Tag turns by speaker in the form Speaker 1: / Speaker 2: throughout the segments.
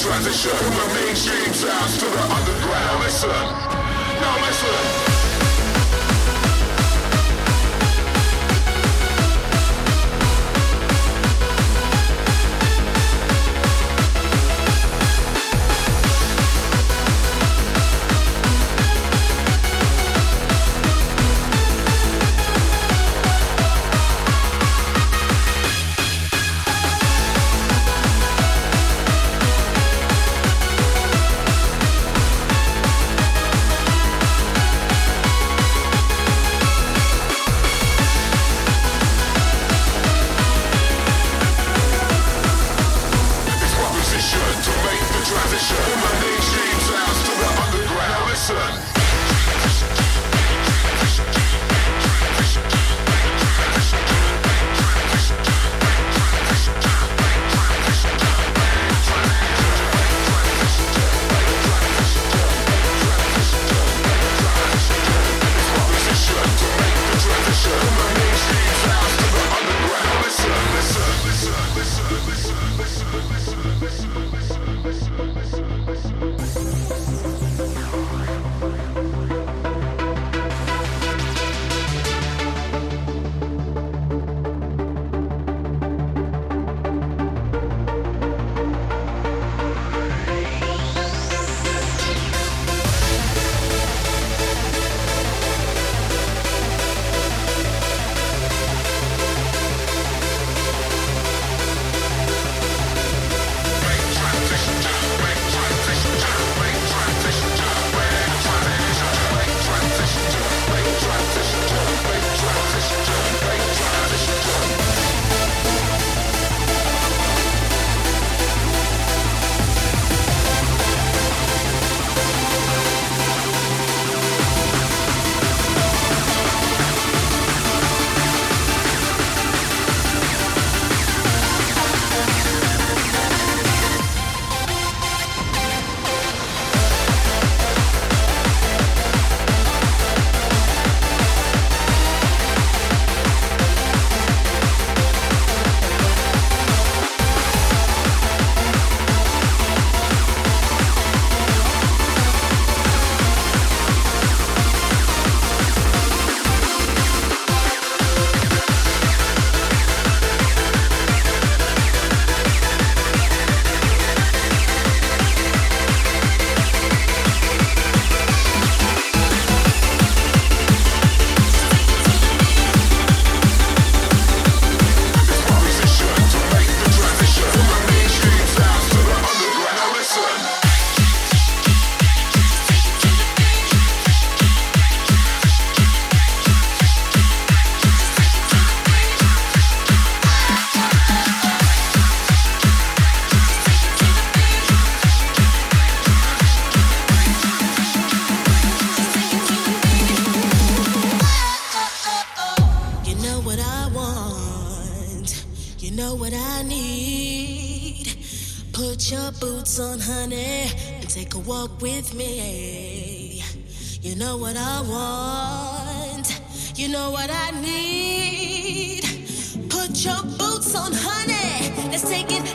Speaker 1: transition from the mainstream sounds to the underground. Now listen, now walk
Speaker 2: with me. You know what I want, you know what I need. Put your boots on, honey. Take let's take it.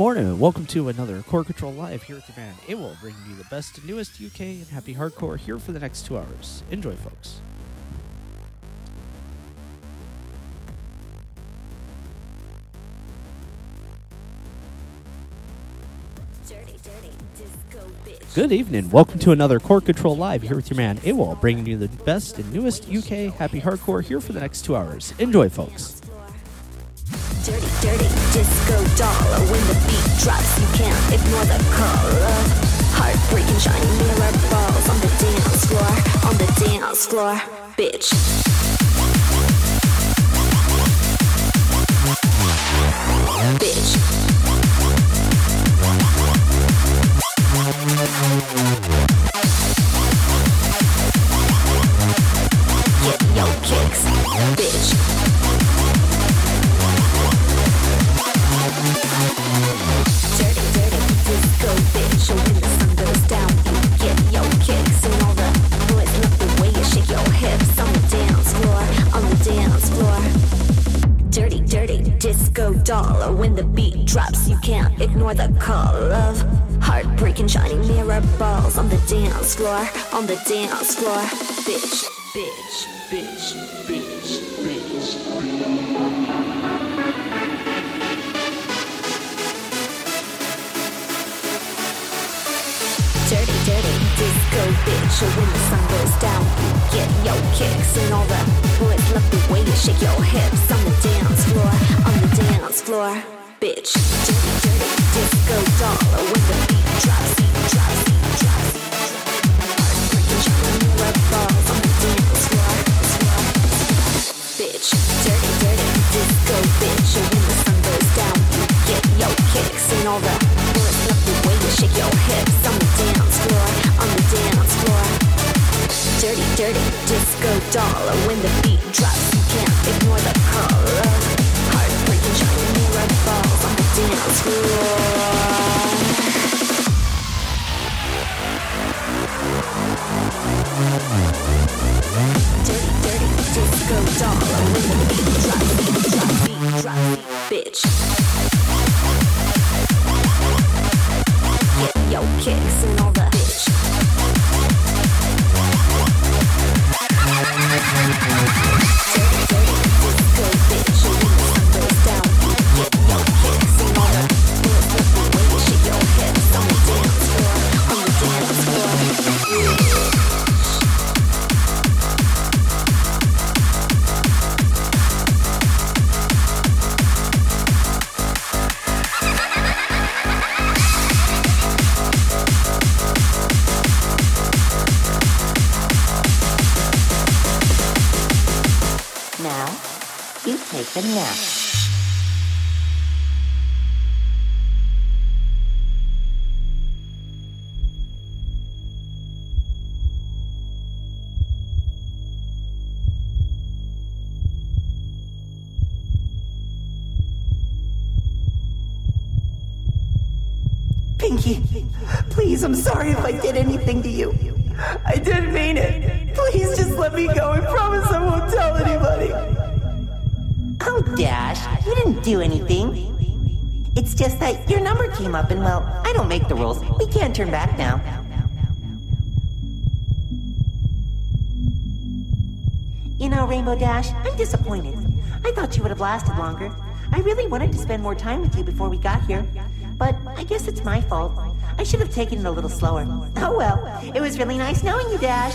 Speaker 3: Morning, and welcome to another Core Control Live here at the band. It will bring you the best and newest UK and happy hardcore here for the next two hours. Enjoy, folks.
Speaker 4: Dirty, dirty disco bitch.
Speaker 3: Good evening. Welcome to another Core Control Live here with your man AWal, bringing you the best and newest UK happy hardcore here for the next two hours. Enjoy, folks.
Speaker 4: Dirty, disco doll. When the beat drops, you can't ignore the color. Heartbreaking shiny mirror balls on the dance floor, on the dance floor, bitch. Bitch. Get your kicks, bitch. On the dance floor, on the dance When the sun goes down, you get your kicks and all the love the way you shake your hips on the dance floor, on the dance floor, bitch. Dirty, dirty disco doll. When the beat drops, drops, drops. Heartbreaking balls on the dance floor, bitch. Dirty, dirty disco bitch. When the sun goes down, you get your kicks and all the boys love the way you shake your hips Dirty, disco doll. When the beat drops, you can't ignore the call. Heartbreaking shiny mirror balls on the dance floor. Dirty, dirty disco doll. When the beat drops, beat drops, beat drops, bitch. Get your kicks and all the Thank you.
Speaker 5: Rainbow Dash, I'm disappointed. I thought you would have lasted longer. I really wanted to spend more time with you before we got here. But I guess it's my fault. I should have taken it a little slower. Oh well, it was really nice knowing you, Dash.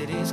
Speaker 6: Darkness, it is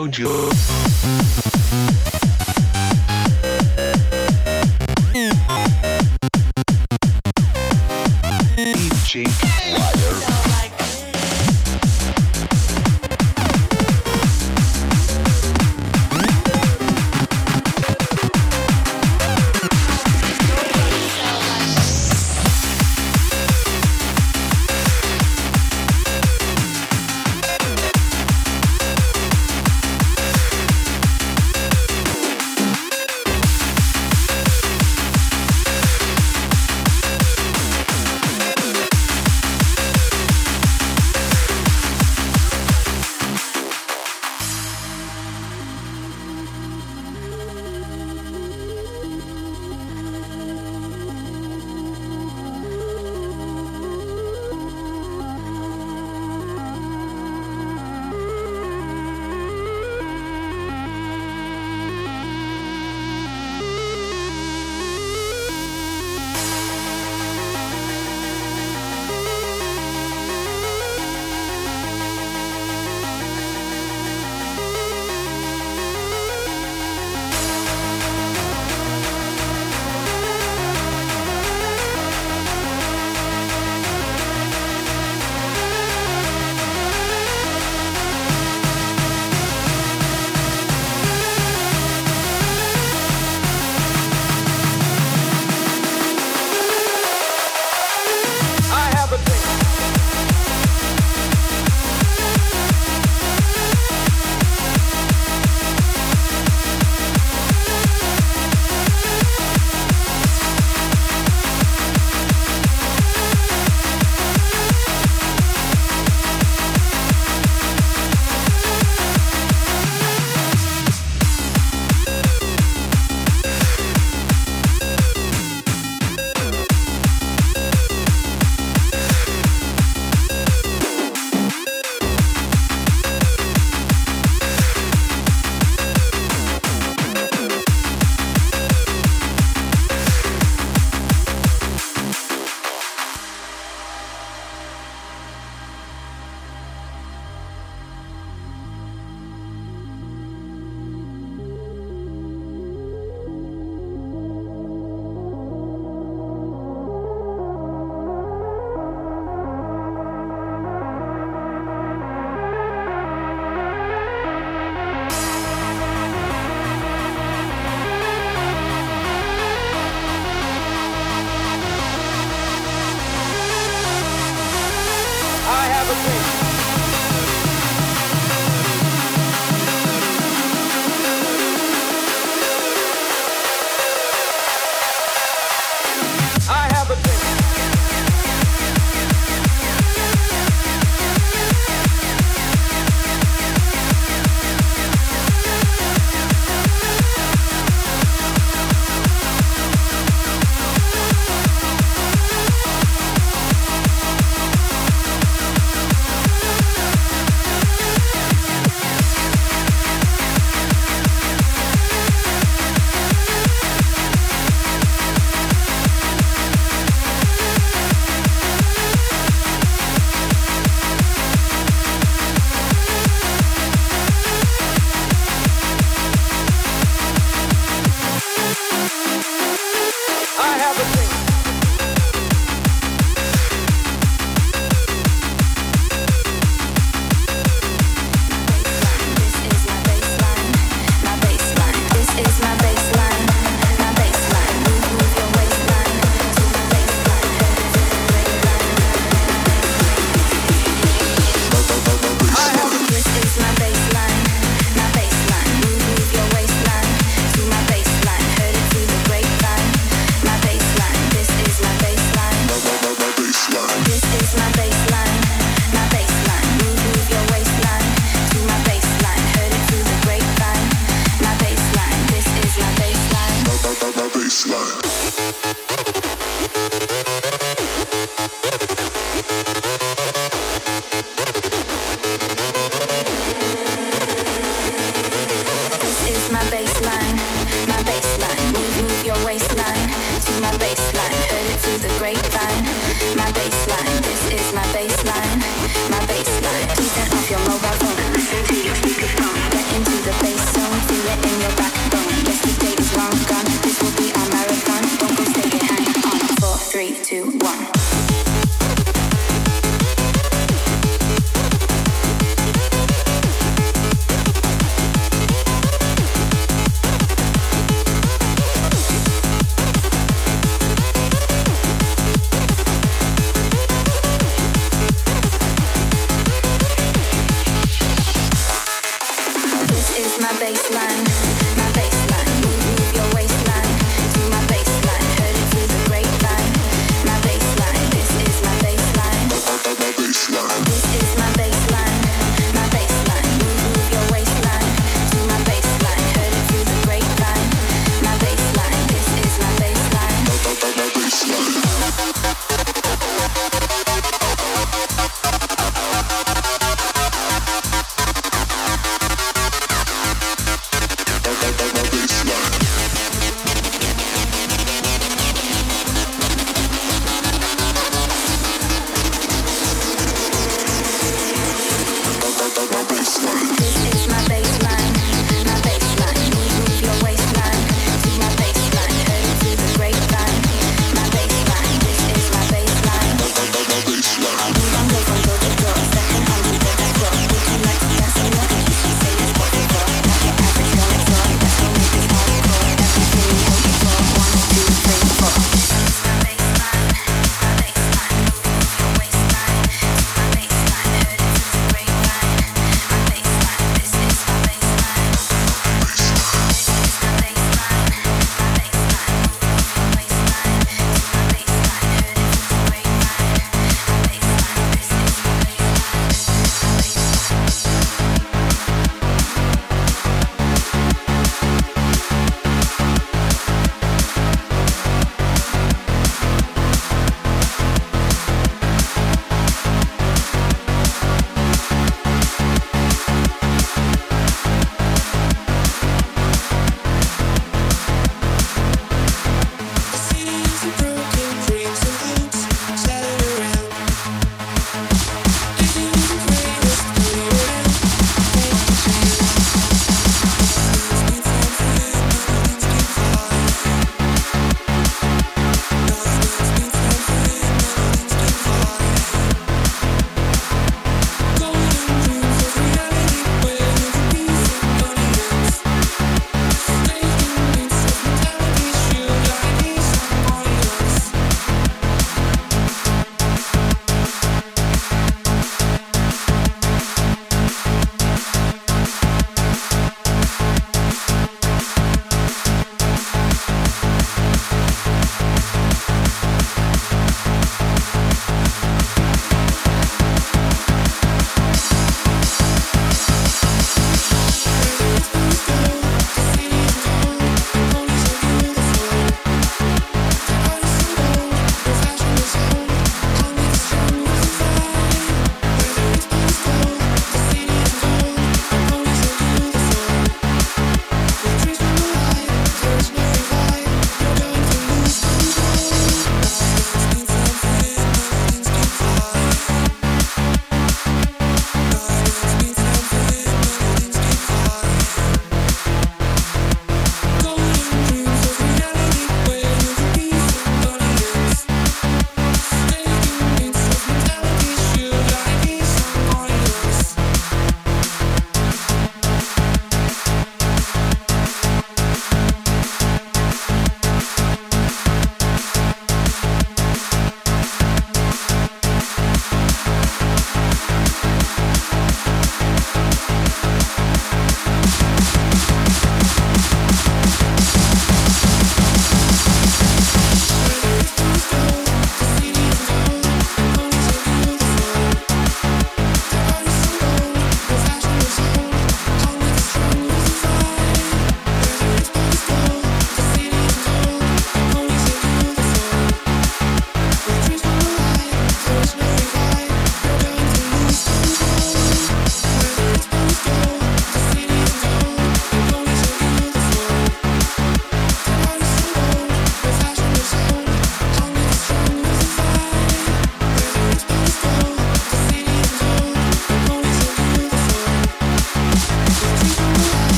Speaker 7: showed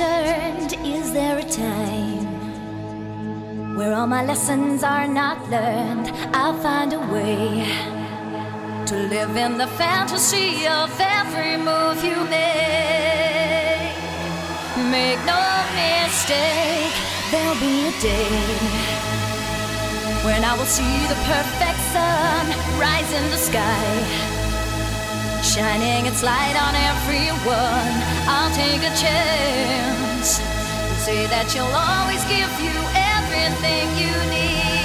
Speaker 8: is? Is there a time Where all my lessons are not learned, I'll find a way to live in the fantasy of every move you make. Make no mistake, there'll be a day when I will see the perfect sun rise in the sky, shining its light on everyone. I'll take a chance and say that you'll always give you everything you need.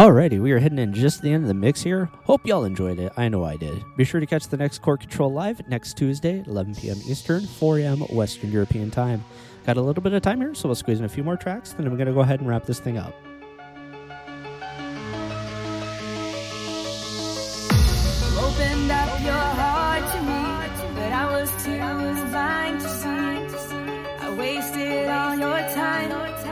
Speaker 3: Alrighty, we are heading in just the end of the mix here. Hope y'all enjoyed it. I know I did. Be sure to catch the next Core Control live next Tuesday, 11 p.m. Eastern, 4 a.m. Western European time. Got a little bit of time here, so we'll squeeze in a few more tracks, then I'm going to go ahead and wrap this thing up.
Speaker 8: wasted all your time.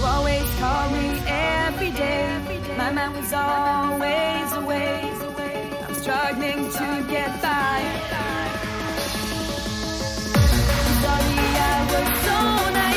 Speaker 8: You always call me every day. My mind was always away. I'm struggling to get by. Sorry I was so
Speaker 9: nice.